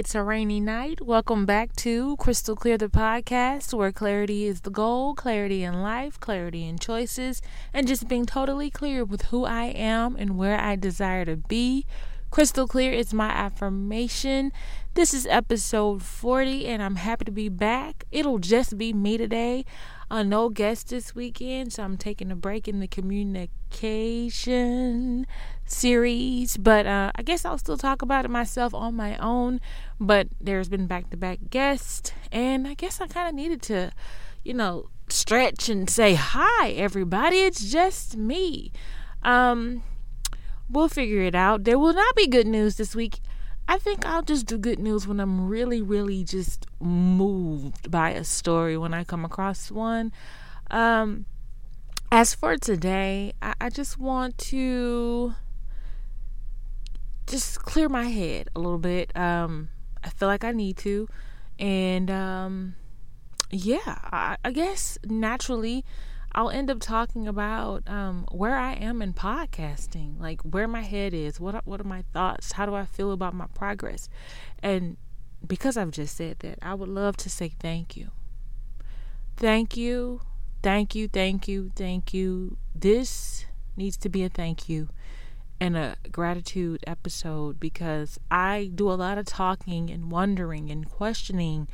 It's a rainy night. Welcome back to Crystal Clear the podcast, where clarity is the goal, clarity in life, clarity in choices, and just being totally clear with who I am and where I desire to be. Crystal clear is my affirmation. This is episode 40, and I'm happy to be back. It'll just be me today. Uh, no guest this weekend, so I'm taking a break in the communication series. But uh, I guess I'll still talk about it myself on my own. But there's been back to back guests, and I guess I kind of needed to, you know, stretch and say hi, everybody. It's just me. Um, we'll figure it out. There will not be good news this week. I think I'll just do good news when I'm really, really just moved by a story when I come across one. Um, as for today, I, I just want to just clear my head a little bit. Um, I feel like I need to. And um, yeah, I, I guess naturally I'll end up talking about um, where I am in podcasting, like where my head is, what what are my thoughts, how do I feel about my progress, and because I've just said that, I would love to say thank you, thank you, thank you, thank you, thank you. This needs to be a thank you and a gratitude episode because I do a lot of talking and wondering and questioning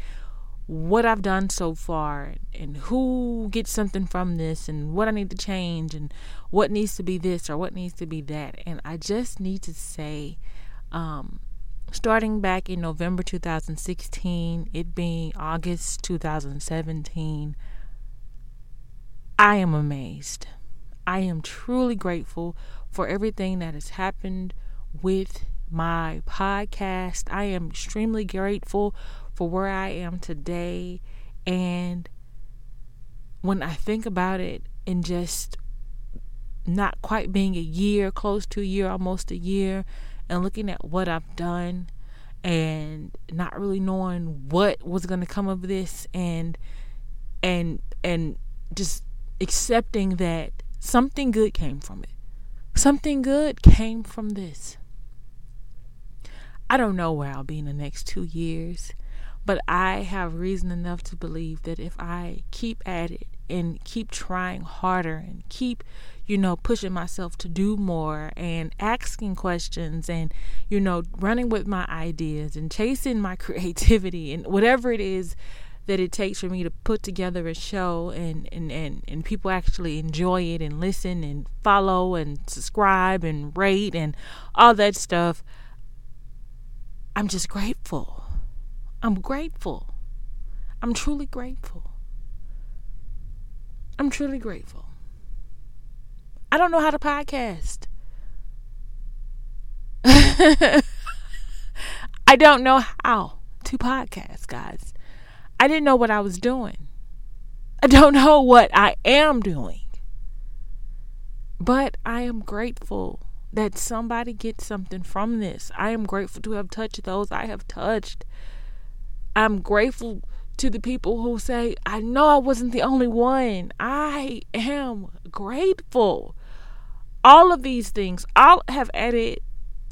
what I've done so far and who gets something from this and what I need to change and what needs to be this or what needs to be that. And I just need to say, um, starting back in November 2016, it being August 2017, I am amazed. I am truly grateful for everything that has happened with my podcast. I am extremely grateful for where I am today. And when I think about it, and just not quite being a year, close to a year, almost a year, and looking at what I've done and not really knowing what was going to come of this and and and just accepting that something good came from it. Something good came from this. I don't know where I'll be in the next 2 years. But I have reason enough to believe that if I keep at it and keep trying harder and keep, you know, pushing myself to do more and asking questions and, you know, running with my ideas and chasing my creativity and whatever it is that it takes for me to put together a show and, and, and, and people actually enjoy it and listen and follow and subscribe and rate and all that stuff, I'm just grateful. I'm grateful. I'm truly grateful. I'm truly grateful. I don't know how to podcast. I don't know how to podcast, guys. I didn't know what I was doing. I don't know what I am doing. But I am grateful that somebody gets something from this. I am grateful to have touched those I have touched. I'm grateful to the people who say, I know I wasn't the only one. I am grateful. All of these things, I'll have added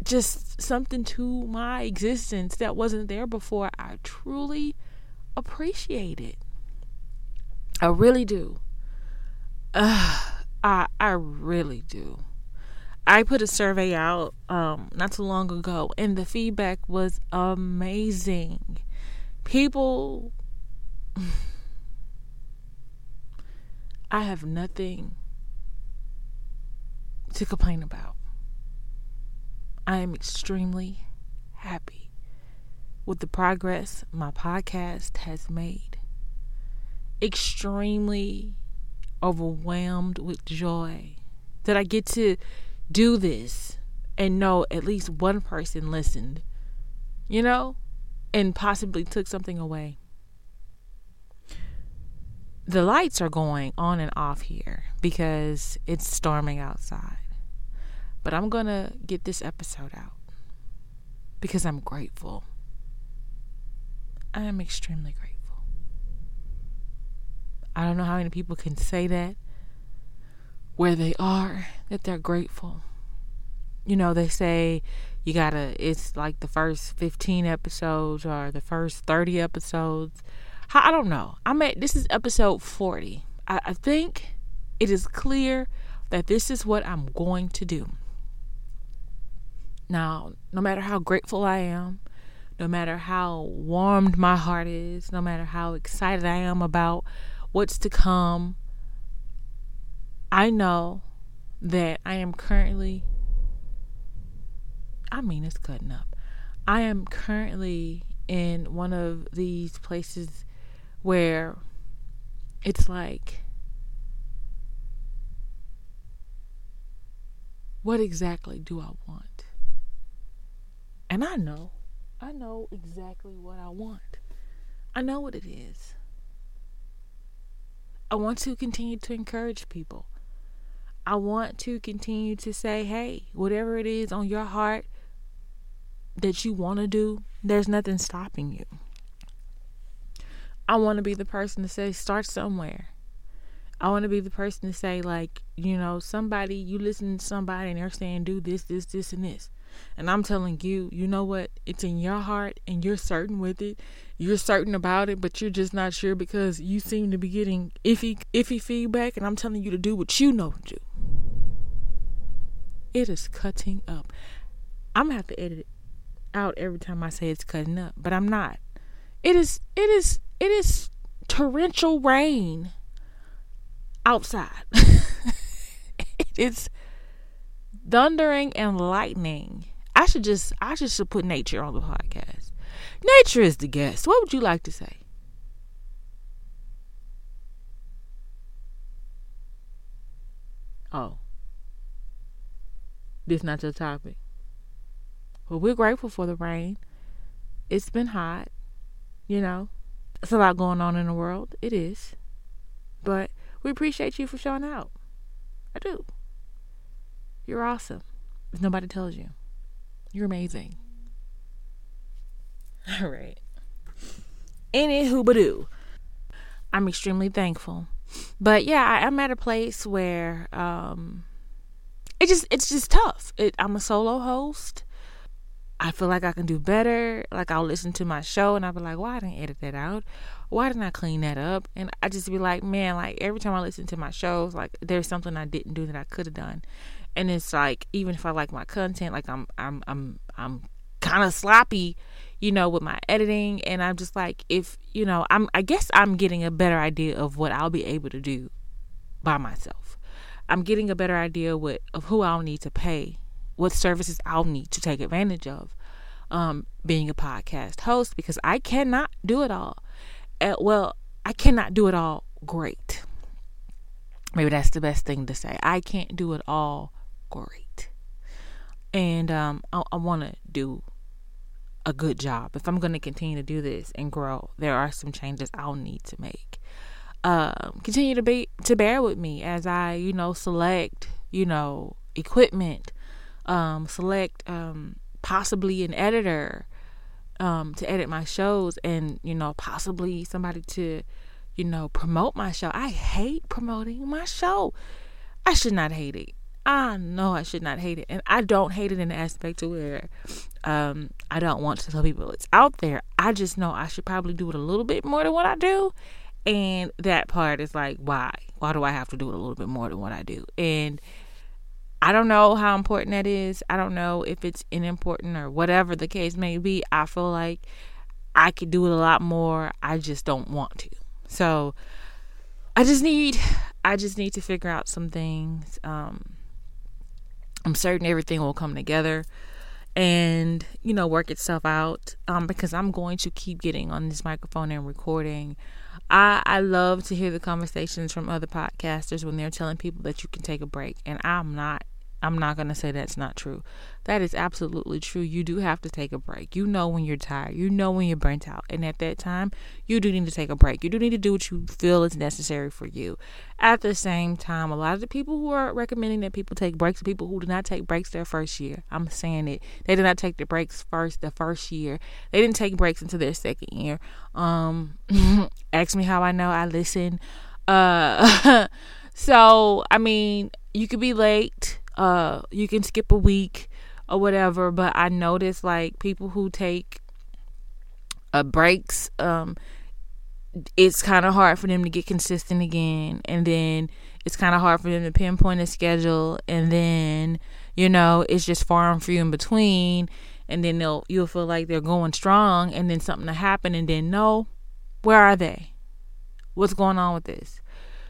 just something to my existence that wasn't there before. I truly appreciate it. I really do. Uh, I I really do. I put a survey out um, not too long ago, and the feedback was amazing people I have nothing to complain about. I am extremely happy with the progress my podcast has made. Extremely overwhelmed with joy that I get to do this and know at least one person listened. You know? and possibly took something away. The lights are going on and off here because it's storming outside. But I'm going to get this episode out because I'm grateful. I am extremely grateful. I don't know how many people can say that where they are, that they're grateful. you know, they say you gotta, it's like the first 15 episodes or the first 30 episodes. I don't know. I'm at, this is episode 40. I, I think it is clear that this is what I'm going to do. Now, no matter how grateful I am, no matter how warmed my heart is, no matter how excited I am about what's to come, I know that I am currently, I mean, it's cutting up. I am currently in one of these places where it's like, what exactly do I want? And I know, I know exactly what I want. I know what it is. I want to continue to encourage people. I want to continue to say, hey, whatever it is on your heart that you want to do, there's nothing stopping you. I want to be the person to say, start somewhere. I want to be the person to say, like, you know, somebody, you listen to somebody and they're saying, do this, this, this, and this. And I'm telling you, you know what? It's in your heart and you're certain with it. You're certain about it, but you're just not sure because you seem to be getting iffy, iffy feedback. And I'm telling you to do what you know to do. It is cutting up. I'm gonna have to edit it out every time I say it's cutting up, but I'm not. It is it is it is torrential rain outside. it is thundering and lightning. I should just I should should put nature on the podcast. Nature is the guest. What would you like to say? Oh. This not your topic. Well, we're grateful for the rain. It's been hot, you know. It's a lot going on in the world. It is. But we appreciate you for showing out. I do. You're awesome. If nobody tells you. You're amazing. All right. Any hoobadoo. I'm extremely thankful. But yeah, I, I'm at a place where um it just it's just tough. It, I'm a solo host. I feel like I can do better. Like I'll listen to my show and I'll be like, why didn't edit that out? Why didn't I clean that up? And I just be like, man, like every time I listen to my shows, like there's something I didn't do that I could have done. And it's like even if I like my content, like I'm I'm I'm I'm kind of sloppy, you know, with my editing and I'm just like if, you know, I'm I guess I'm getting a better idea of what I'll be able to do by myself. I'm getting a better idea what of who I'll need to pay, what services I'll need to take advantage of. Um, being a podcast host because I cannot do it all. Uh, well, I cannot do it all great. Maybe that's the best thing to say. I can't do it all great. And um, I, I want to do a good job. If I'm going to continue to do this and grow, there are some changes I'll need to make um, continue to be to bear with me as I, you know, select, you know, equipment, um, select um, possibly an editor um, to edit my shows, and you know, possibly somebody to, you know, promote my show. I hate promoting my show. I should not hate it. I know I should not hate it, and I don't hate it in the aspect to where um, I don't want to tell people it's out there. I just know I should probably do it a little bit more than what I do, and that part is like, why? Why do I have to do it a little bit more than what I do? And I don't know how important that is. I don't know if it's unimportant or whatever the case may be. I feel like I could do it a lot more. I just don't want to. So I just need I just need to figure out some things. Um I'm certain everything will come together and you know work itself out um because I'm going to keep getting on this microphone and recording I, I love to hear the conversations from other podcasters when they're telling people that you can take a break. And I'm not I'm not going to say that's not true. That is absolutely true. You do have to take a break. You know when you're tired. You know when you're burnt out. And at that time, you do need to take a break. You do need to do what you feel is necessary for you. At the same time, a lot of the people who are recommending that people take breaks are people who do not take breaks their first year. I'm saying it. They did not take the breaks first the first year. They didn't take breaks until their second year. Um ask me how I know. I listen. Uh so I mean, you could be late uh, you can skip a week. or whatever. But I notice like people who take uh, breaks, um, it's kind of hard for them to get consistent again, and then it's kind of hard for them to pinpoint a schedule, and then you know it's just far and few in between, and then they'll you'll feel like they're going strong, and then something to happen, and then no, where are they? What's going on with this?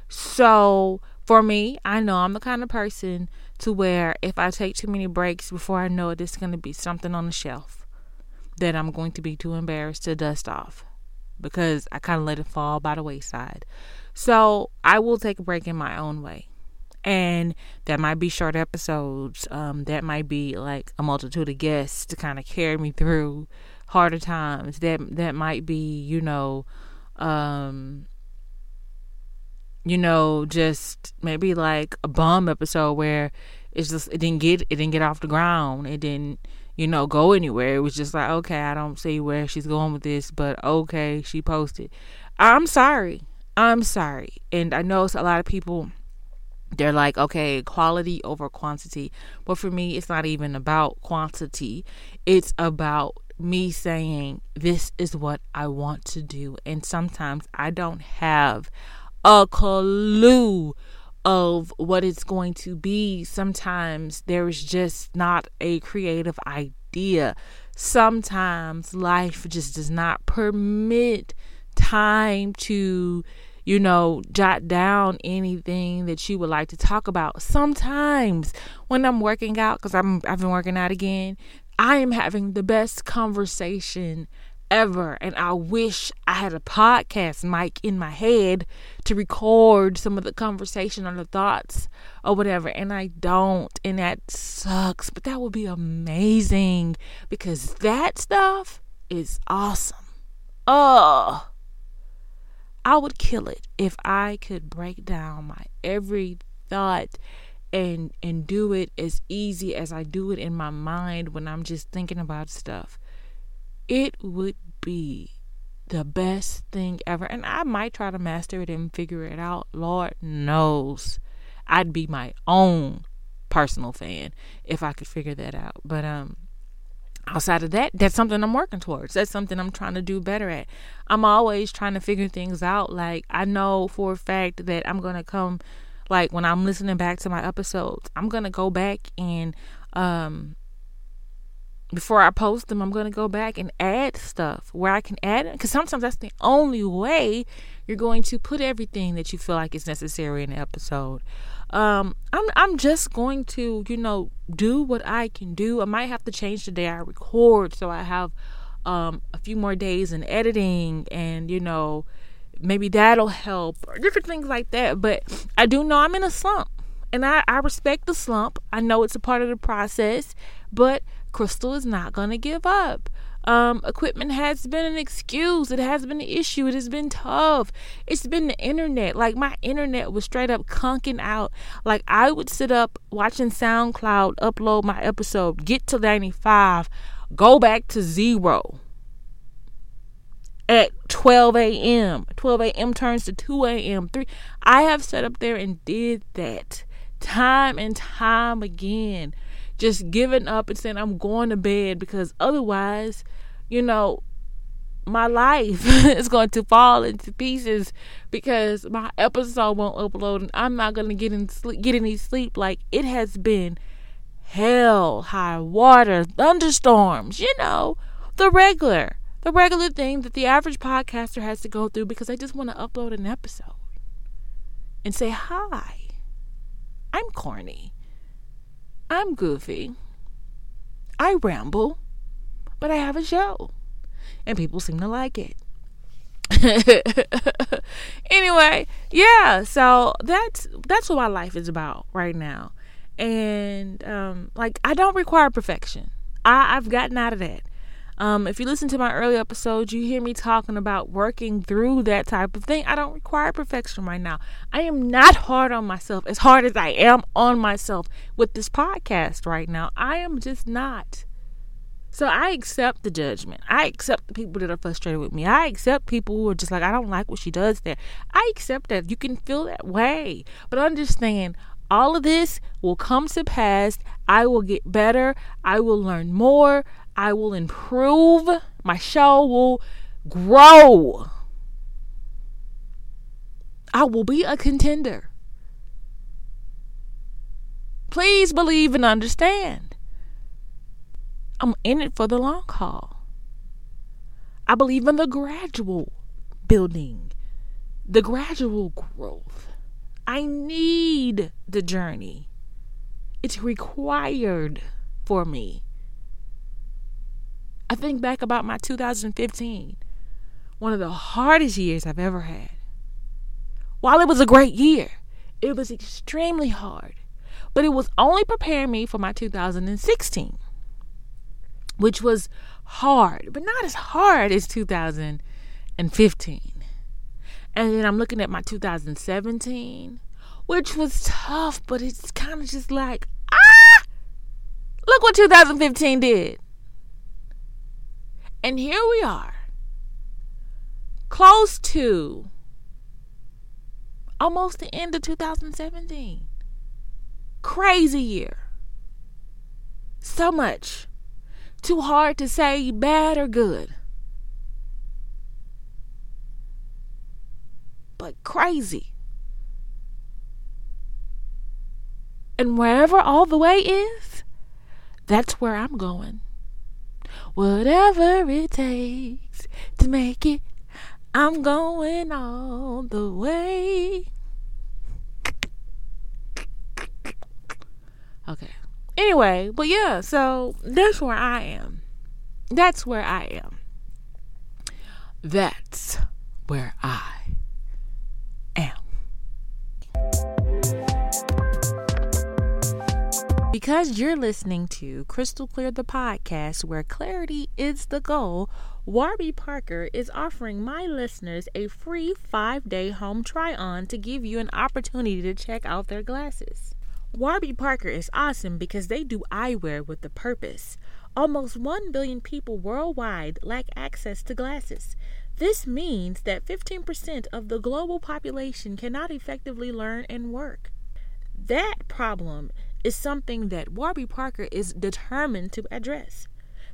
So for me, I know I'm the kind of person to where if I take too many breaks before I know it, it's going to be something on the shelf that I'm going to be too embarrassed to dust off because I kind of let it fall by the wayside. So I will take a break in my own way. And that might be short episodes. Um, that might be like a multitude of guests to kind of carry me through harder times. That that might be, you know, um, you know, just maybe like a bum episode where it's just it didn't get it didn't get off the ground. It didn't, you know, go anywhere. It was just like, okay, I don't see where she's going with this, but okay, she posted. I'm sorry. I'm sorry. And I know a lot of people they're like, okay, quality over quantity. But for me, it's not even about quantity. It's about me saying, this is what I want to do. And sometimes I don't have a clue of what it's going to be. Sometimes there is just not a creative idea. Sometimes life just does not permit time to, you know, jot down anything that you would like to talk about. Sometimes when I'm working out, because I'm I've been working out again, I am having the best conversation ever. And I wish I had a podcast mic in my head to record some of the conversation or the thoughts or whatever. And I don't. And that sucks. But that would be amazing because that stuff is awesome. Oh, I would kill it if I could break down my every thought and and do it as easy as I do it in my mind when I'm just thinking about stuff it would be the best thing ever. And I might try to master it and figure it out. Lord knows I'd be my own personal fan if I could figure that out. But um outside of that, that's something I'm working towards. That's something I'm trying to do better at. I'm always trying to figure things out. Like I know for a fact that I'm gonna come like when I'm listening back to my episodes, I'm gonna go back and um before I post them, I'm going to go back and add stuff where I can add it because sometimes that's the only way you're going to put everything that you feel like is necessary in the episode. Um, I'm I'm just going to you know do what I can do. I might have to change the day I record so I have um, a few more days in editing and you know maybe that'll help or different things like that. But I do know I'm in a slump and I, I respect the slump. I know it's a part of the process, but Crystal is not going to give up. Um, equipment has been an excuse. It has been an issue. It has been tough. It's been the internet. Like my internet was straight up conking out. Like I would sit up watching SoundCloud upload my episode, get to 95, go back to zero at 12 a.m. 12 a.m. turns to 2 a.m. 3. I have sat up there and did that time and time again just giving up and saying I'm going to bed because otherwise, you know, my life is going to fall into pieces because my episode won't upload and I'm not going to get in sleep, get any sleep. Like it has been hell, high water, thunderstorms, you know, the regular, the regular thing that the average podcaster has to go through because I just want to upload an episode and say hi. I'm corny. I'm goofy. I ramble, but I have a show, and people seem to like it. anyway, yeah, so that's that's what my life is about right now. And um like I don't require perfection. I, I've gotten out of that. Um, if you listen to my early episodes, you hear me talking about working through that type of thing. I don't require perfection right now. I am not hard on myself as hard as I am on myself with this podcast right now. I am just not. So I accept the judgment. I accept the people that are frustrated with me. I accept people who are just like, I don't like what she does there. I accept that. You can feel that way. But understand, All of this will come to pass. I will get better. I will learn more. I will improve. My show will grow. I will be a contender. Please believe and understand. I'm in it for the long haul. I believe in the gradual building, the gradual growth. I need the journey. It's required for me. I think back about my 2015, one of the hardest years I've ever had. While it was a great year, it was extremely hard, but it was only preparing me for my 2016, which was hard, but not as hard as 2015. And then I'm looking at my 2017, which was tough, but it's kind of just like, ah, look what 2015 did. And here we are, close to almost the end of 2017. Crazy year. So much. Too hard to say bad or good. But crazy. And wherever all the way is, that's where I'm going. Whatever it takes to make it, I'm going all the way. Okay. Anyway, but yeah, so that's where I am. That's where I am. That's where I Because you're listening to Crystal Clear the podcast, where clarity is the goal, Warby Parker is offering my listeners a free five day home try on to give you an opportunity to check out their glasses. Warby Parker is awesome because they do eyewear with a purpose. Almost 1 billion people worldwide lack access to glasses. This means that 15% of the global population cannot effectively learn and work. That problem is something that Warby Parker is determined to address.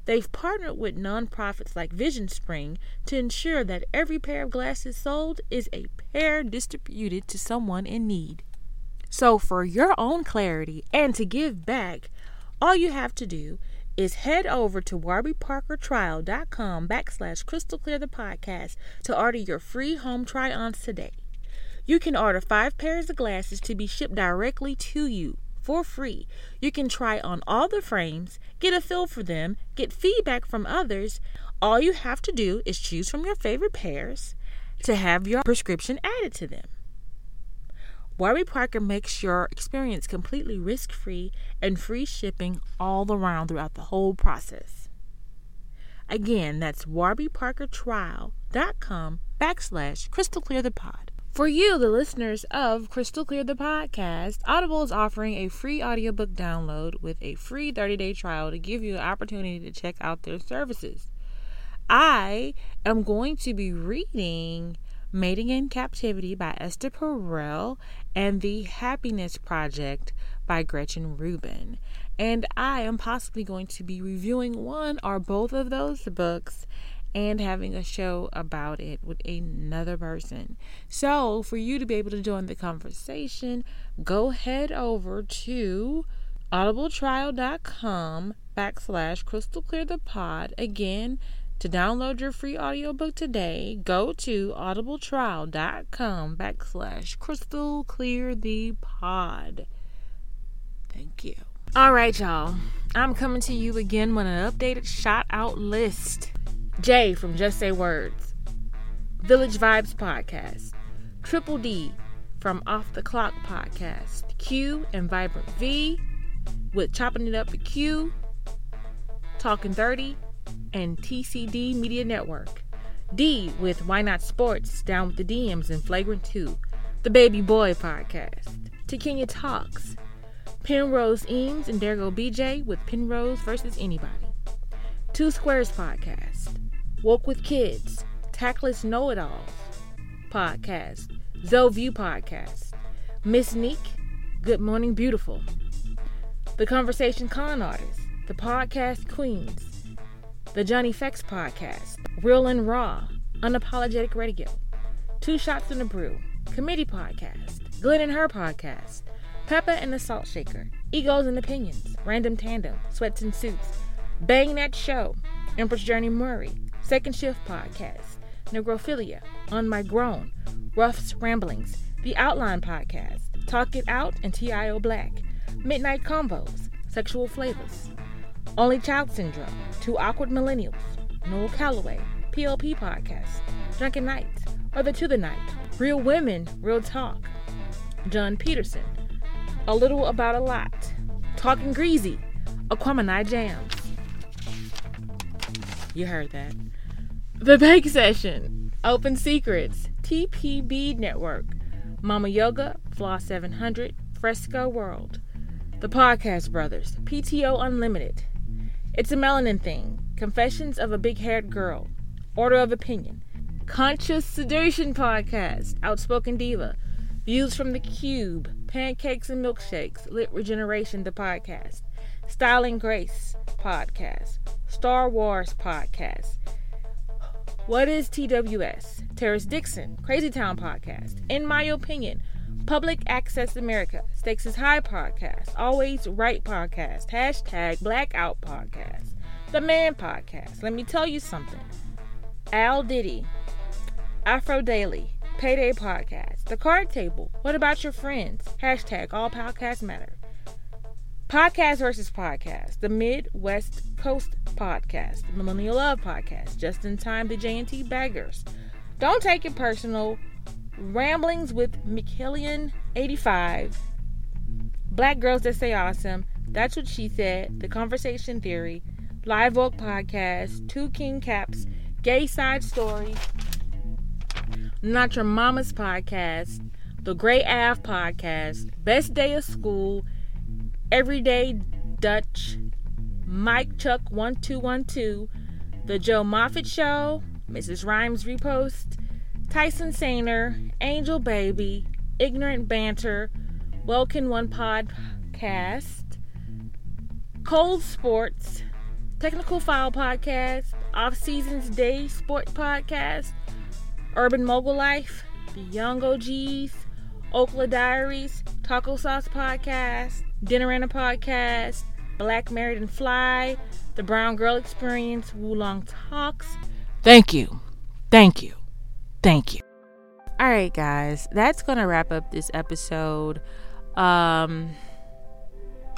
They've partnered with nonprofits like VisionSpring to ensure that every pair of glasses sold is a pair distributed to someone in need. So, for your own clarity and to give back, all you have to do is head over to warbyparkertrial.com backslash crystal clear the podcast to order your free home try-ons today. You can order five pairs of glasses to be shipped directly to you for free. You can try on all the frames, get a feel for them, get feedback from others. All you have to do is choose from your favorite pairs to have your prescription added to them. Warby Parker makes your experience completely risk free and free shipping all around throughout the whole process. Again, that's warbyparkertrial.com backslash crystal clear the pod. For you, the listeners of Crystal Clear the podcast, Audible is offering a free audiobook download with a free 30 day trial to give you an opportunity to check out their services. I am going to be reading Mating in Captivity by Esther Perel and The Happiness Project by Gretchen Rubin. And I am possibly going to be reviewing one or both of those books and having a show about it with another person. So, for you to be able to join the conversation, go head over to audibletrial.com backslash crystal clear the pod. Again, to download your free audiobook today, go to audibletrial.com backslash crystal clear the pod. Thank you. All right, y'all. I'm coming to you again with an updated shout out list. Jay from Just Say Words, Village Vibes Podcast, Triple D from Off the Clock Podcast, Q and Vibrant V with Chopping It Up with Q, Talking 30, and TCD Media Network. D with Why Not Sports, Down with the DMs and Flagrant 2, The Baby Boy Podcast, Kenya Talks, Penrose Eames and Dergo BJ with Penrose versus Anybody, Two Squares Podcast, Woke with Kids, Tactless Know It Alls Podcast, Zoe View Podcast, Miss Neek, Good Morning Beautiful, The Conversation Con Artist, The Podcast Queens, The Johnny Fex Podcast, Real and Raw, Unapologetic Radio, Two Shots in a Brew, Committee Podcast, Glenn and Her Podcast, Peppa and the Salt Shaker, Egos and Opinions, Random Tandem, Sweats and Suits, Bang That Show, Empress Journey Murray, Second Shift Podcast, Negrophilia, On My Grown, Ruff's Ramblings, The Outline Podcast, Talk It Out and TIO Black, Midnight Combos, Sexual Flavors, Only Child Syndrome, Two Awkward Millennials, Noel Calloway, PLP Podcast, Drunken Nights, Brother to the Night, Real Women, Real Talk, John Peterson, A Little About a Lot, Talking Greasy, Aquamanai Jams. You heard that. The Bake Session, Open Secrets, TPB Network, Mama Yoga, Floss 700, Fresco World, The Podcast Brothers, PTO Unlimited, It's a Melanin Thing, Confessions of a Big Haired Girl, Order of Opinion, Conscious Seduction Podcast, Outspoken Diva, Views from the Cube, Pancakes and Milkshakes, Lit Regeneration, the podcast, Styling Grace podcast, Star Wars podcast, what is TWS? Terrace Dixon, Crazy Town Podcast. In my opinion, Public Access America, Stakes is High Podcast, Always Right Podcast, hashtag Blackout Podcast, The Man Podcast. Let me tell you something. Al Diddy, Afro Daily, Payday Podcast, The Card Table, What About Your Friends, hashtag All Podcasts Matter. Podcast versus Podcast, the Midwest Coast Podcast, the Millennial Love Podcast, Just in Time, the J&T Baggers. Don't take it personal. Ramblings with McKillian 85. Black Girls That Say Awesome. That's what she said. The Conversation Theory. Live Oak Podcast. Two King Caps. Gay Side Story. Not Your Mama's Podcast. The Gray Ave Podcast. Best Day of School Everyday Dutch, Mike Chuck 1212, The Joe Moffat Show, Mrs. Rhymes Repost, Tyson Sainer, Angel Baby, Ignorant Banter, Welkin One Podcast, Cold Sports, Technical File Podcast, Off Seasons Day Sport Podcast, Urban Mogul Life, The Young OGs, Oakland Diaries, Taco Sauce Podcast, Dinner and a Podcast, Black Married and Fly, The Brown Girl Experience, Wulong Talks. Thank you. Thank you. Thank you. All right, guys, that's going to wrap up this episode. Um,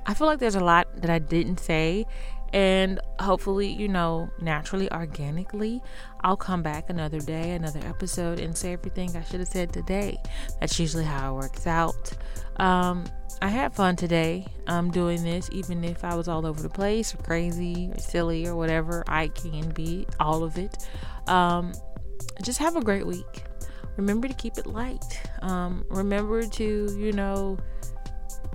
I feel like there's a lot that I didn't say, and hopefully, you know, naturally, organically, I'll come back another day, another episode, and say everything I should have said today. That's usually how it works out. Um, I had fun today um, doing this, even if I was all over the place or crazy or silly or whatever I can be, all of it. Um, just have a great week. Remember to keep it light. Um, remember to, you know,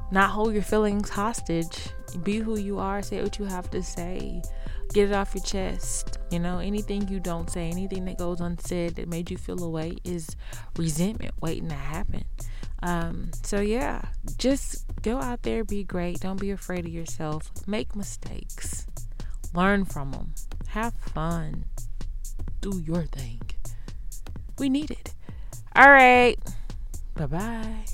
not hold your feelings hostage. Be who you are, say what you have to say, get it off your chest. You know, anything you don't say, anything that goes unsaid that made you feel away is resentment waiting to happen. Um, so yeah, just go out there, be great. Don't be afraid of yourself. Make mistakes. Learn from them. Have fun. Do your thing. We need it. All right. Bye bye.